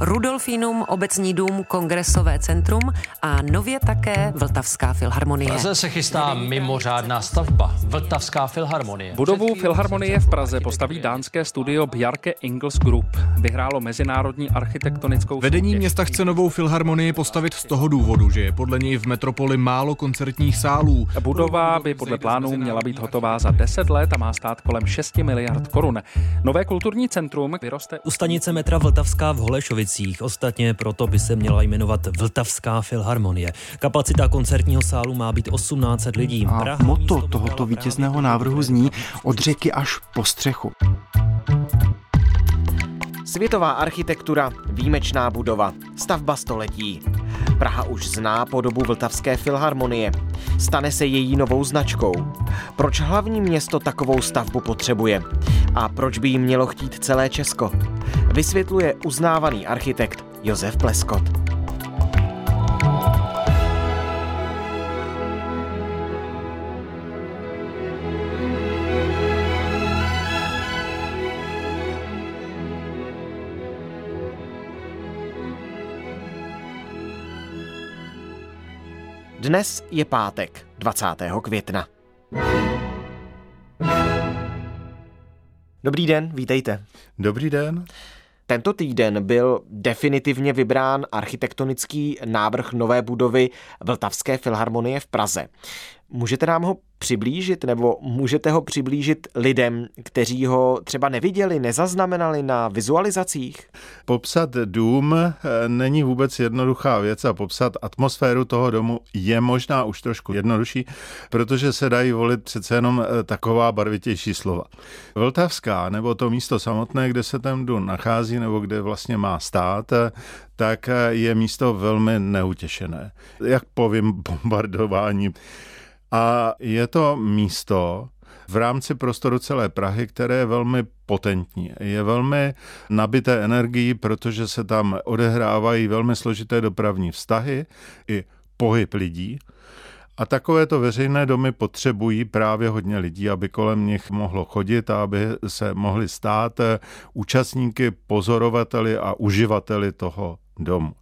Rudolfínum, obecní dům, kongresové centrum a nově také Vltavská filharmonie. Praze se chystá mimořádná stavba. Vltavská filharmonie. Budovu Filharmonie v Praze postaví dánské studio Bjarke Ingels Group. Vyhrálo mezinárodní architektonickou Vedení soutěž. města chce novou filharmonii postavit z toho důvodu, že je podle něj v metropoli málo koncertních sálů. Budova by podle plánů měla být hotová za 10 let a má stát kolem 6 miliard korun. Nové kulturní centrum vyroste U stanice metra Vltavská v Holešovicích. Ostatně proto by se měla jmenovat Vltavská filharmonie. Kapacita koncertního sálu má být 1800 lidí. A Praha moto tohoto vítězného návrhu zní od řeky až po střechu. Světová architektura, výjimečná budova, stavba století. Praha už zná podobu Vltavské filharmonie. Stane se její novou značkou. Proč hlavní město takovou stavbu potřebuje? A proč by jí mělo chtít celé Česko? Vysvětluje uznávaný architekt Josef Pleskot. Dnes je pátek, 20. května. Dobrý den, vítejte. Dobrý den. Tento týden byl definitivně vybrán architektonický návrh nové budovy Vltavské filharmonie v Praze. Můžete nám ho přiblížit, nebo můžete ho přiblížit lidem, kteří ho třeba neviděli, nezaznamenali na vizualizacích? Popsat dům eh, není vůbec jednoduchá věc a popsat atmosféru toho domu je možná už trošku jednodušší, protože se dají volit přece jenom eh, taková barvitější slova. Vltavská, nebo to místo samotné, kde se ten dům nachází, nebo kde vlastně má stát, eh, tak je místo velmi neutěšené. Jak povím, bombardování. A je to místo v rámci prostoru celé Prahy, které je velmi potentní. Je velmi nabité energií, protože se tam odehrávají velmi složité dopravní vztahy i pohyb lidí. A takovéto veřejné domy potřebují právě hodně lidí, aby kolem nich mohlo chodit a aby se mohli stát účastníky, pozorovateli a uživateli toho domu.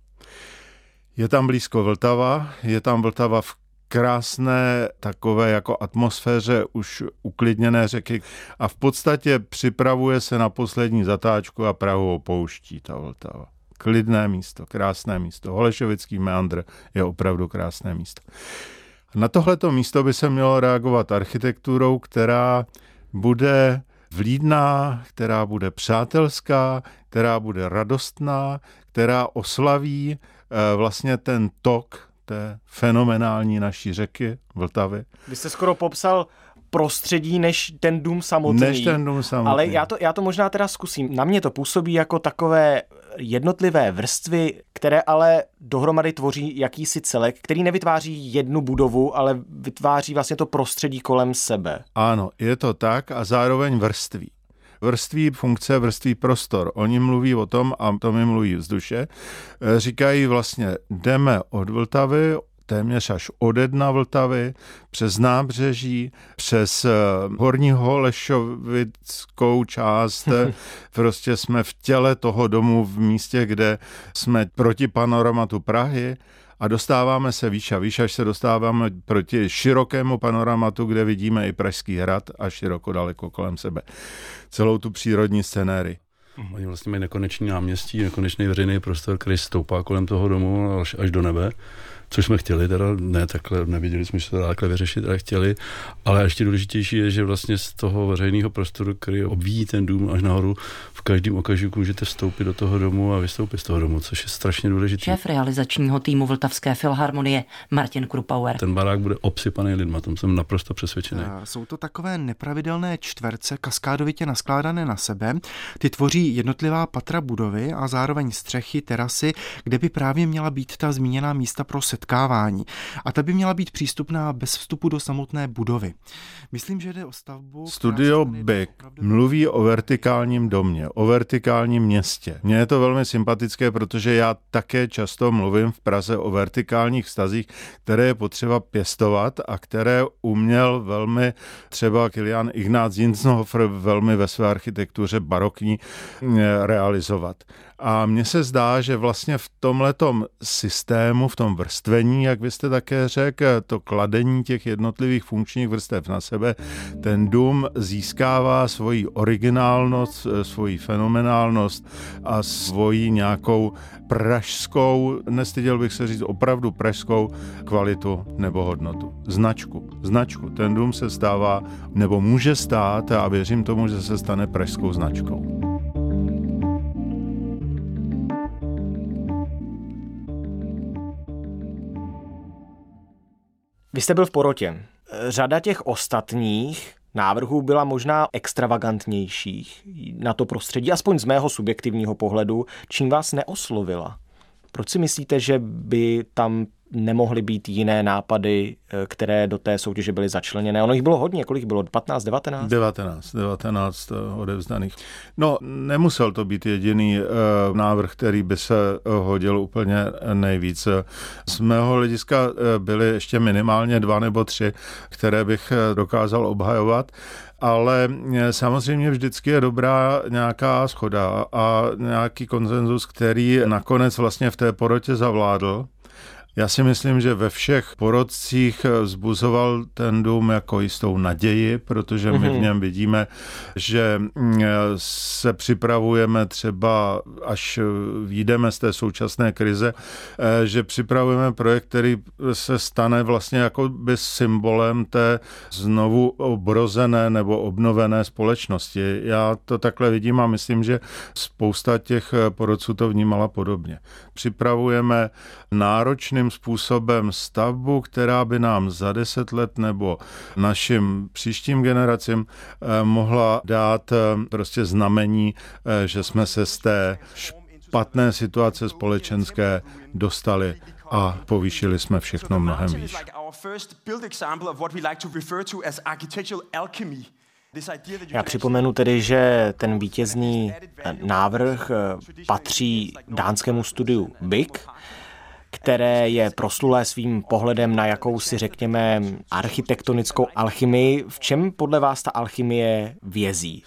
Je tam blízko Vltava, je tam Vltava v krásné takové jako atmosféře už uklidněné řeky a v podstatě připravuje se na poslední zatáčku a Prahu opouští ta Vltava. Klidné místo, krásné místo. Holešovický meandr je opravdu krásné místo. Na tohleto místo by se mělo reagovat architekturou, která bude vlídná, která bude přátelská, která bude radostná, která oslaví eh, vlastně ten tok té fenomenální naší řeky Vltavy. Vy jste skoro popsal prostředí než ten dům samotný. Než ten dům samotný. Ale já to, já to možná teda zkusím. Na mě to působí jako takové jednotlivé vrstvy, které ale dohromady tvoří jakýsi celek, který nevytváří jednu budovu, ale vytváří vlastně to prostředí kolem sebe. Ano, je to tak a zároveň vrství. Vrství funkce, vrství prostor. Oni mluví o tom, a to mi mluví vzduše, eh, říkají vlastně, jdeme od Vltavy, téměř až ode dna Vltavy, přes nábřeží, přes eh, horní Holešovickou část. prostě jsme v těle toho domu v místě, kde jsme proti panoramatu Prahy a dostáváme se výš a výš, až se dostáváme proti širokému panoramatu, kde vidíme i Pražský hrad a široko daleko kolem sebe. Celou tu přírodní scenérii. Oni vlastně mají nekonečný náměstí, nekonečný veřejný prostor, který stoupá kolem toho domu až, až do nebe. Což jsme chtěli, teda ne takhle, neviděli jsme, že to dá takhle vyřešit, ale chtěli. Ale ještě důležitější je, že vlastně z toho veřejného prostoru, který obvíjí ten dům až nahoru, v každém okamžiku můžete vstoupit do toho domu a vystoupit z toho domu, což je strašně důležité. Šéf realizačního týmu Vltavské filharmonie Martin Krupauer. Ten barák bude obsypaný lidma, tom jsem naprosto přesvědčený. Jsou to takové nepravidelné čtverce, kaskádovitě naskládané na sebe. Ty tvoří jednotlivá patra budovy a zároveň střechy, terasy, kde by právě měla být ta zmíněná místa pro setkávání. A ta by měla být přístupná bez vstupu do samotné budovy. Myslím, že jde o stavbu. Studio Big mluví o vertikálním domě, o vertikálním městě. Mně je to velmi sympatické, protože já také často mluvím v Praze o vertikálních stazích, které je potřeba pěstovat a které uměl velmi třeba Kilian Ignác Zinzhofer velmi ve své architektuře barokní eh, realizovat. A mně se zdá, že vlastně v tomhletom systému, v tom vrstvení, jak byste také řekl, to kladení těch jednotlivých funkčních vrstev na sebe, ten dům získává svoji originálnost, svoji fenomenálnost a svoji nějakou pražskou, nestyděl bych se říct opravdu pražskou kvalitu nebo hodnotu. Značku. Značku. Ten dům se stává, nebo může stát a věřím tomu, že se stane pražskou značkou. Vy jste byl v porotě. Řada těch ostatních návrhů byla možná extravagantnějších na to prostředí, aspoň z mého subjektivního pohledu, čím vás neoslovila. Proč si myslíte, že by tam nemohly být jiné nápady, eh, které do té soutěže byly začleněné. Ono jich bylo hodně, kolik bylo? 15, 19? 19, 19 odevzdaných. No, nemusel to být jediný uh, návrh, který by se hodil úplně nejvíc. Z mého hlediska eh, byly ještě minimálně dva nebo tři, které bych dokázal obhajovat ale samozřejmě vždycky je dobrá nějaká schoda a nějaký konsenzus, který nakonec vlastně v té porotě zavládl. Já si myslím, že ve všech porodcích vzbuzoval ten dům jako jistou naději, protože my v mhm. něm vidíme, že mm, se připravujeme třeba, až výjdeme z té současné krize, eh, že připravujeme projekt, který se stane vlastně jako by symbolem té znovu obrozené nebo obnovené společnosti. Já to takhle vidím a myslím, že spousta těch porodců to vnímala podobně. Připravujeme náročným způsobem stavbu, která by nám za deset let nebo našim příštím generacím eh, mohla dát eh, prostě znamení, eh, že jsme se z té špatné situace společenské dostali a povýšili jsme všechno mnohem výš. Já připomenu tedy, že ten vítězný návrh patří dánskému studiu BIG, které je proslulé svým pohledem na jakousi, řekněme, architektonickou alchymii. V čem podle vás ta alchymie vězí?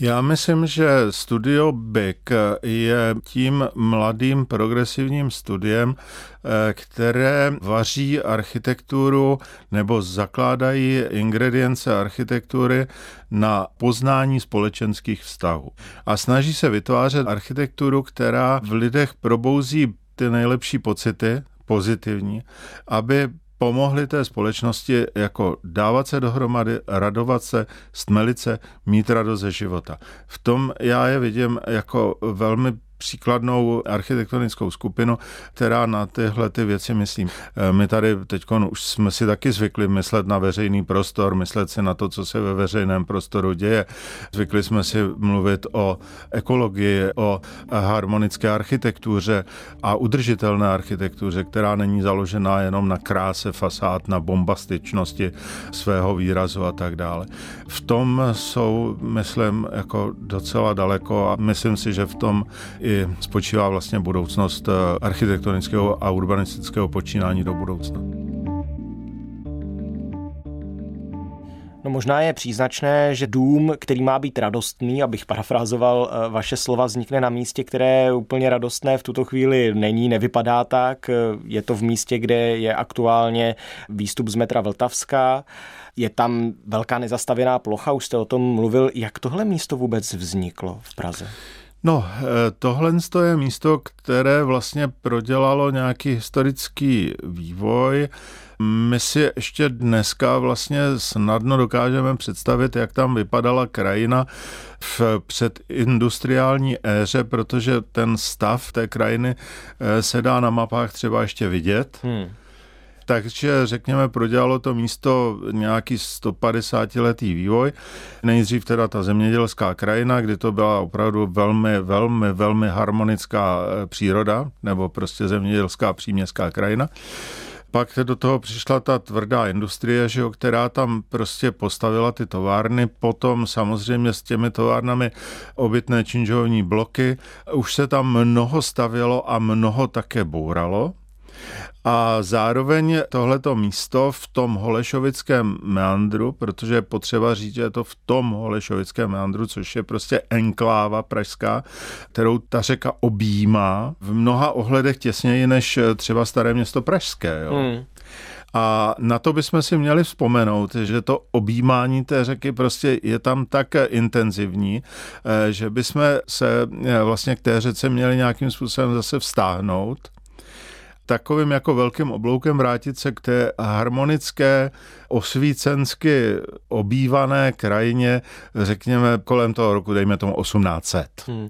Já myslím, že studio Big je tím mladým progresivním studiem, eh, které vaří architekturu nebo zakládají ingredience architektury na poznání společenských vztahů. A snaží se vytvářet architekturu, která v lidech probouzí ty nejlepší pocity, pozitivní, aby pomohli té společnosti jako dávat se dohromady, radovat se, stmelit se, mít radost ze života. V tom já je vidím jako velmi příkladnou architektonickou skupinu, která na tyhle ty věci myslím. Eh, my tady teď už jsme si taky zvykli myslet na veřejný prostor, myslet si na to, co se ve veřejném prostoru děje. Zvykli jsme si mluvit o ekologii, o harmonické architektuře a udržitelné architektuře, která není založená jenom na kráse fasád, na bombastičnosti svého výrazu a tak dále. V tom jsou, myslím, jako docela daleko a myslím si, že v tom i spočívá vlastně budoucnost eh, architektonického a urbanistického počínání do budoucna. No možná je příznačné, že dům, který má být radostný, abych parafrázoval eh, vaše slova, vznikne na místě, které úplně radostné v tuto chvíli není, nevypadá tak. Je to v místě, kde je aktuálně výstup z metra Vltavská. Je tam velká nezastavěná plocha, už jste o tom mluvil. Jak tohle místo vůbec vzniklo v Praze? No, eh, tohle je místo, které vlastně prodělalo nějaký historický vývoj. My si ještě dneska vlastně snadno dokážeme představit, jak tam vypadala krajina v předindustriální éře, protože ten stav té krajiny eh, se dá na mapách třeba ještě vidět. Hmm. Takže řekněme, prodělalo to místo nějaký 150-letý vývoj. Nejdřív teda ta zemědělská krajina, kdy to byla opravdu velmi, velmi, velmi harmonická eh, příroda, nebo prostě zemědělská příměstská krajina. Pak do toho přišla ta tvrdá industrie, že jo, která tam prostě postavila ty továrny, potom samozřejmě s těmi továrnami obytné činžovní bloky, už se tam mnoho stavělo a mnoho také bouralo, a zároveň tohleto místo v tom Holešovickém meandru, protože je potřeba říct, že je to v tom Holešovickém meandru, což je prostě enkláva pražská, kterou ta řeka objímá v mnoha ohledech těsněji než třeba staré město pražské. Jo. Hmm. A na to bychom si měli vzpomenout, že to objímání té řeky prostě je tam tak intenzivní, eh, že bychom se eh, vlastně k té řece měli nějakým způsobem zase vztáhnout takovým jako velkým obloukem vrátit se k té harmonické, osvícensky obývané krajině, řekněme kolem toho roku, dejme tomu 1800. Hmm.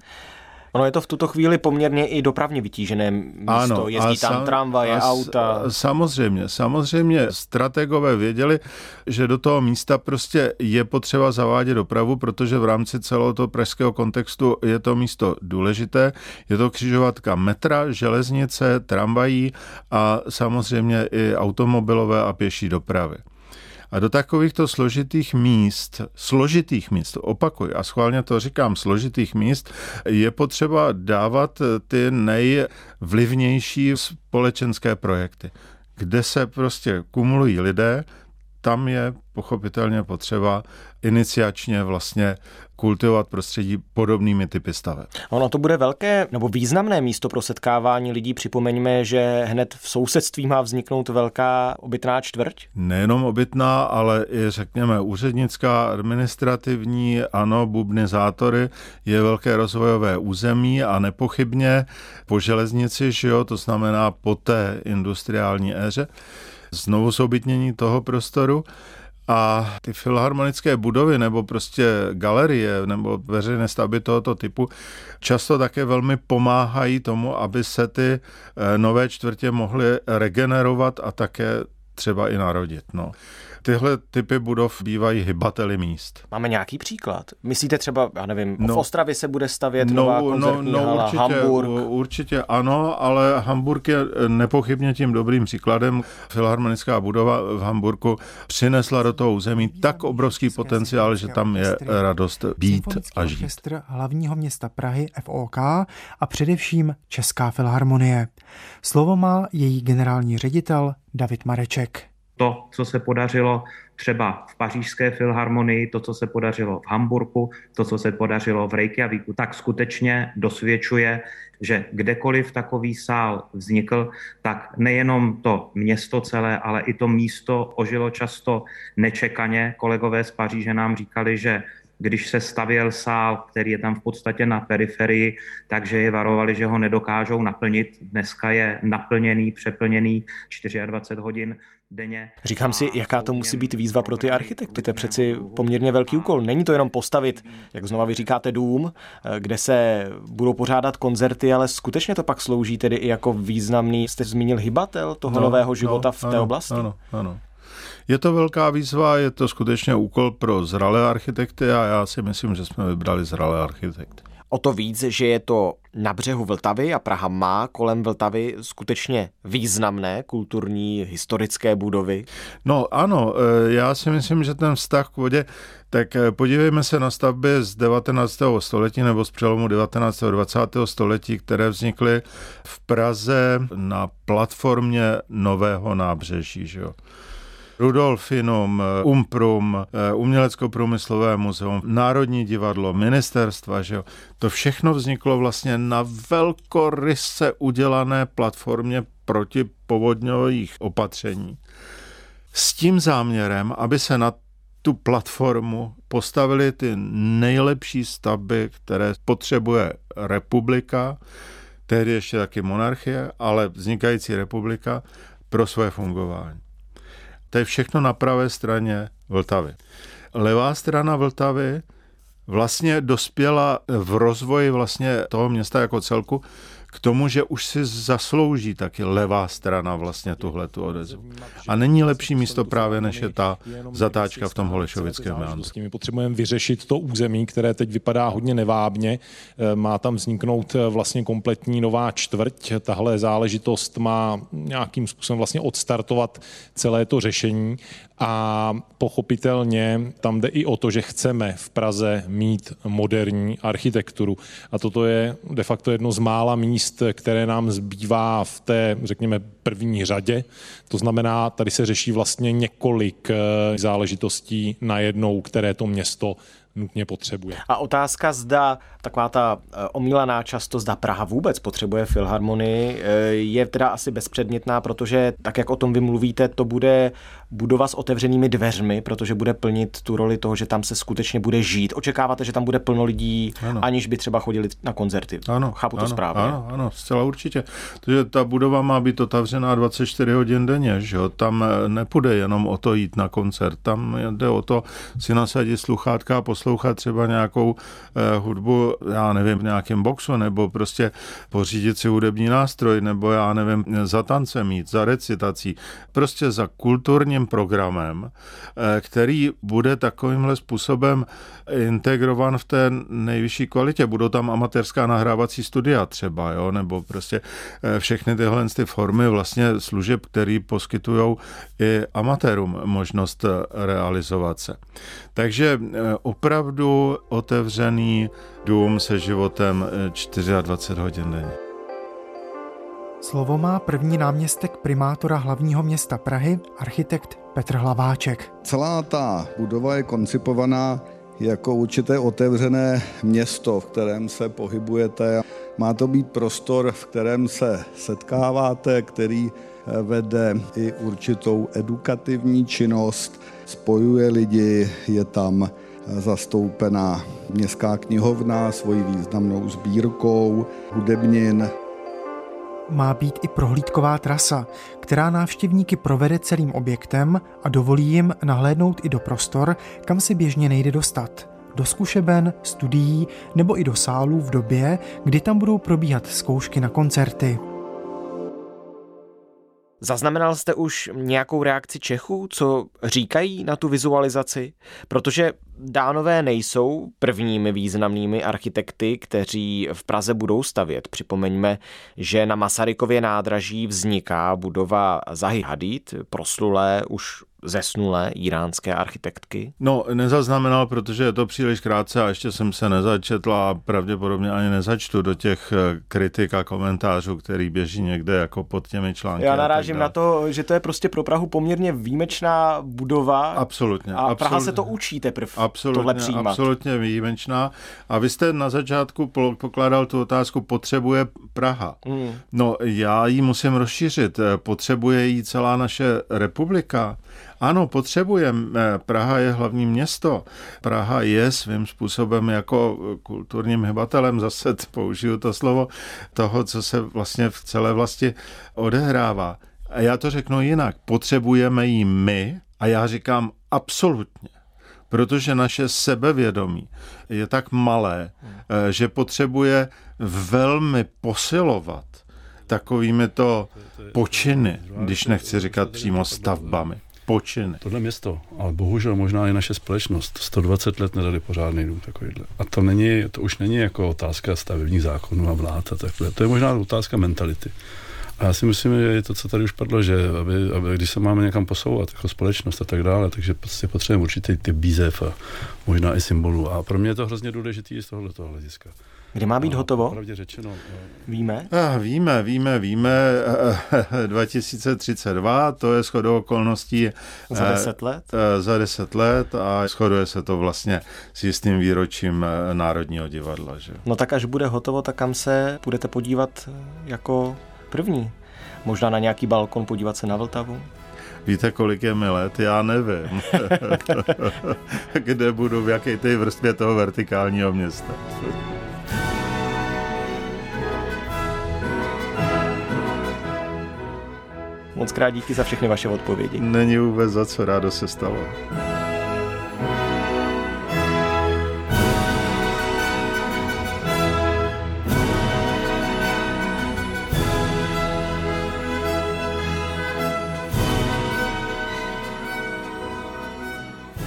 Ono je to v tuto chvíli poměrně i dopravně vytížené místo. Ano, Jezdí tam sam, tramvaje, a auta. Samozřejmě, samozřejmě. Strategové věděli, že do toho místa prostě je potřeba zavádět dopravu, protože v rámci celého toho pražského kontextu je to místo důležité. Je to křižovatka metra, železnice, tramvají a samozřejmě i automobilové a pěší dopravy. A do takovýchto složitých míst, složitých míst, opakuj, a schválně to říkám, složitých míst, je potřeba dávat ty nejvlivnější společenské projekty, kde se prostě kumulují lidé, tam je pochopitelně potřeba iniciačně vlastně kultivovat prostředí podobnými typy staveb. Ono to bude velké nebo významné místo pro setkávání lidí. Připomeňme, že hned v sousedství má vzniknout velká obytná čtvrť. Nejenom obytná, ale i řekněme úřednická, administrativní, ano, bubnizátory, je velké rozvojové území a nepochybně po železnici, že jo, to znamená po té industriální éře, znovu sobytnění toho prostoru, a ty filharmonické budovy nebo prostě galerie nebo veřejné stavby tohoto typu často také velmi pomáhají tomu, aby se ty eh, nové čtvrtě mohly regenerovat a také třeba i narodit. No tyhle typy budov bývají hybateli míst. Máme nějaký příklad? Myslíte třeba, já nevím, no, v Ostravě se bude stavět no, nová no, koncertní no, no, hala, určitě, Hamburg? Určitě ano, ale Hamburg je nepochybně tím dobrým příkladem. Filharmonická budova v Hamburgu přinesla do toho území tak obrovský potenciál, že tam je radost být a žít. Orchestr hlavního města Prahy FOK a především Česká filharmonie. Slovo má její generální ředitel David Mareček to, co se podařilo třeba v pařížské filharmonii, to, co se podařilo v Hamburgu, to, co se podařilo v Reykjavíku, tak skutečně dosvědčuje, že kdekoliv takový sál vznikl, tak nejenom to město celé, ale i to místo ožilo často nečekaně. Kolegové z Paříže nám říkali, že když se stavěl sál, který je tam v podstatě na periferii, takže je varovali, že ho nedokážou naplnit. Dneska je naplněný, přeplněný 24 hodin denně. Říkám si, jaká to musí být výzva pro ty architekty. To je přeci poměrně velký úkol. Není to jenom postavit, jak znova vy říkáte, dům, kde se budou pořádat koncerty, ale skutečně to pak slouží tedy i jako významný, jste zmínil hybatel toho no, nového života no, v té ano, oblasti. Ano, ano. Je to velká výzva, je to skutečně úkol pro zralé architekty a já si myslím, že jsme vybrali zralé architekty. O to víc, že je to na břehu Vltavy a Praha má kolem Vltavy skutečně významné kulturní, historické budovy. No ano, e, já si myslím, že ten vztah k vodě, tak e, podívejme se na stavby z 19. století nebo z přelomu 19. a 20. století, které vznikly v Praze na platformě Nového nábřeží. Že jo? Rudolfinum, Umprum, Umělecko-průmyslové muzeum, Národní divadlo, ministerstva, že jo. To všechno vzniklo vlastně na velkoryse udělané platformě proti povodňových opatření. S tím záměrem, aby se na tu platformu postavili ty nejlepší stavby, které potřebuje republika, tehdy ještě taky monarchie, ale vznikající republika pro své fungování. To je všechno na pravé straně Vltavy. Levá strana Vltavy vlastně dospěla v rozvoji vlastně toho města jako celku k tomu, že už si zaslouží taky levá strana vlastně tuhle tu odezvu. A není lepší místo právě, než je ta zatáčka v tom Holešovickém meandru. My potřebujeme vyřešit to území, které teď vypadá hodně nevábně. Eh, má tam vzniknout eh, vlastně kompletní nová čtvrť. Tahle záležitost má nějakým způsobem vlastně odstartovat celé to řešení a pochopitelně tam jde i o to, že chceme v Praze mít moderní architekturu. A toto je de facto jedno z mála míst, které nám zbývá v té, řekněme, první řadě. To znamená, tady se řeší vlastně několik eh, záležitostí najednou, které to město nutně potřebuje. A otázka, zda taková ta eh, omílaná často, zda Praha vůbec potřebuje filharmonii, eh, je teda asi bezpředmětná, protože tak, jak o tom vy mluvíte, to bude budova s otevřenými dveřmi, protože bude plnit tu roli toho, že tam se skutečně bude žít. Očekáváte, že tam bude plno lidí, ano. aniž by třeba chodili na koncerty. Ano, Chápu ano, to správně. Ano, ano, zcela určitě. Takže ta budova má být otevřená 24 hodin denně, že jo? Tam eh, nepůjde jenom o to jít na koncert, tam jde o to si nasadit sluchátka a poslouchat třeba nějakou eh, hudbu, já nevím, v nějakém boxu, nebo prostě pořídit si hudební nástroj, nebo já nevím, za tancem jít, za recitací, prostě za kulturním programem, eh, který bude takovýmhle způsobem integrovan v té nejvyšší kvalitě. Budou tam amatérská nahrávací studia třeba, jo, nebo prostě eh, všechny tyhle ty formy vlastně služeb, které poskytují i amatérům možnost realizovat se. Takže opravdu otevřený dům se životem 24 hodin denně. Slovo má první náměstek primátora hlavního města Prahy, architekt Petr Hlaváček. Celá ta budova je koncipovaná jako určité otevřené město, v kterém se pohybujete. Má to být prostor, v kterém se setkáváte, který eh, vede i určitou edukativní činnost, spojuje lidi, je tam eh, zastoupená městská knihovna svojí významnou sbírkou hudebnin, má být i prohlídková trasa, která návštěvníky provede celým objektem a dovolí jim nahlédnout i do prostor, kam se běžně nejde dostat. Do zkušeben, studií nebo i do sálů v době, kdy tam budou probíhat zkoušky na koncerty. Zaznamenal jste už nějakou reakci Čechů, co říkají na tu vizualizaci? Protože Dánové nejsou prvními významnými architekty, kteří v Praze budou stavět. Připomeňme, že na Masarykově nádraží vzniká budova Zahy Hadid, proslulé už zesnulé iránské architektky? No, nezaznamenal, protože je to příliš krátce a ještě jsem se nezačetl a pravděpodobně ani nezačtu do těch eh, kritik a komentářů, který běží někde jako pod těmi články. Já narážím na to, že to je prostě pro Prahu poměrně výjimečná budova. Absolutně. A absolutně, Praha se to učí teprve absolutně, tohle přijímat. Absolutně výjimečná. A vy jste na začátku pokládal tu otázku, potřebuje Praha. Hmm. No, já ji musím rozšířit. Potřebuje jí celá naše republika. Ano, potřebujeme. Praha je hlavní město. Praha je svým způsobem jako kulturním hybatelem, zase použiju to slovo, toho, co se vlastně v celé vlasti odehrává. A já to řeknu jinak. Potřebujeme ji my, a já říkám absolutně protože naše sebevědomí je tak malé, že potřebuje velmi posilovat takovými to počiny, když nechci říkat přímo stavbami počiny. Tohle město, ale bohužel možná i naše společnost, 120 let nedali pořádný dům takovýhle. A to, není, to už není jako otázka stavebních zákonů a vlád a takhle. To je možná otázka mentality. A já si myslím, že je to, co tady už padlo, že aby, aby, když se máme někam posouvat jako společnost a tak dále, takže prostě potřebujeme určitý typ výzev a možná i symbolů. A pro mě je to hrozně důležité z tohoto hlediska. Kdy má být a hotovo? Pravdě řečeno. Víme? A víme, víme, víme. 2032, to je shodou okolností. Za deset let? Za deset let a shoduje se to vlastně s jistým výročím Národního divadla. Že? No tak až bude hotovo, tak kam se budete podívat jako první? Možná na nějaký balkon podívat se na Vltavu? Víte, kolik je mi let? Já nevím. Kde budu, v jaké té vrstvě toho vertikálního města. Moc krát díky za všechny vaše odpovědi. Není vůbec za co, rádo se stalo.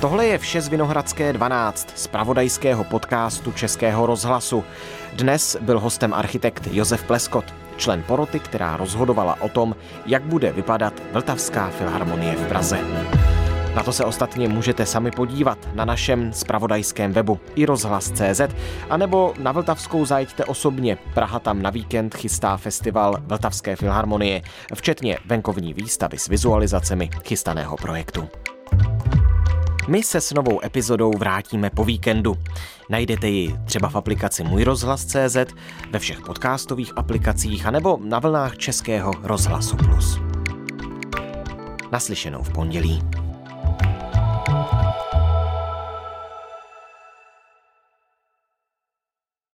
Tohle je vše z Vinohradské 12, z pravodajského podcastu Českého rozhlasu. Dnes byl hostem architekt Josef Pleskot člen poroty, která rozhodovala o tom, jak bude vypadat Vltavská filharmonie v Praze. Na to se ostatně můžete sami podívat na našem spravodajském webu i rozhlas.cz, anebo na Vltavskou zajďte osobně. Praha tam na víkend chystá festival Vltavské filharmonie, včetně venkovní výstavy s vizualizacemi chystaného projektu. My se s novou epizodou vrátíme po víkendu. Najdete ji třeba v aplikaci Můj rozhlas.cz, ve všech podcastových aplikacích anebo na vlnách Českého rozhlasu Plus. Naslyšenou v pondělí.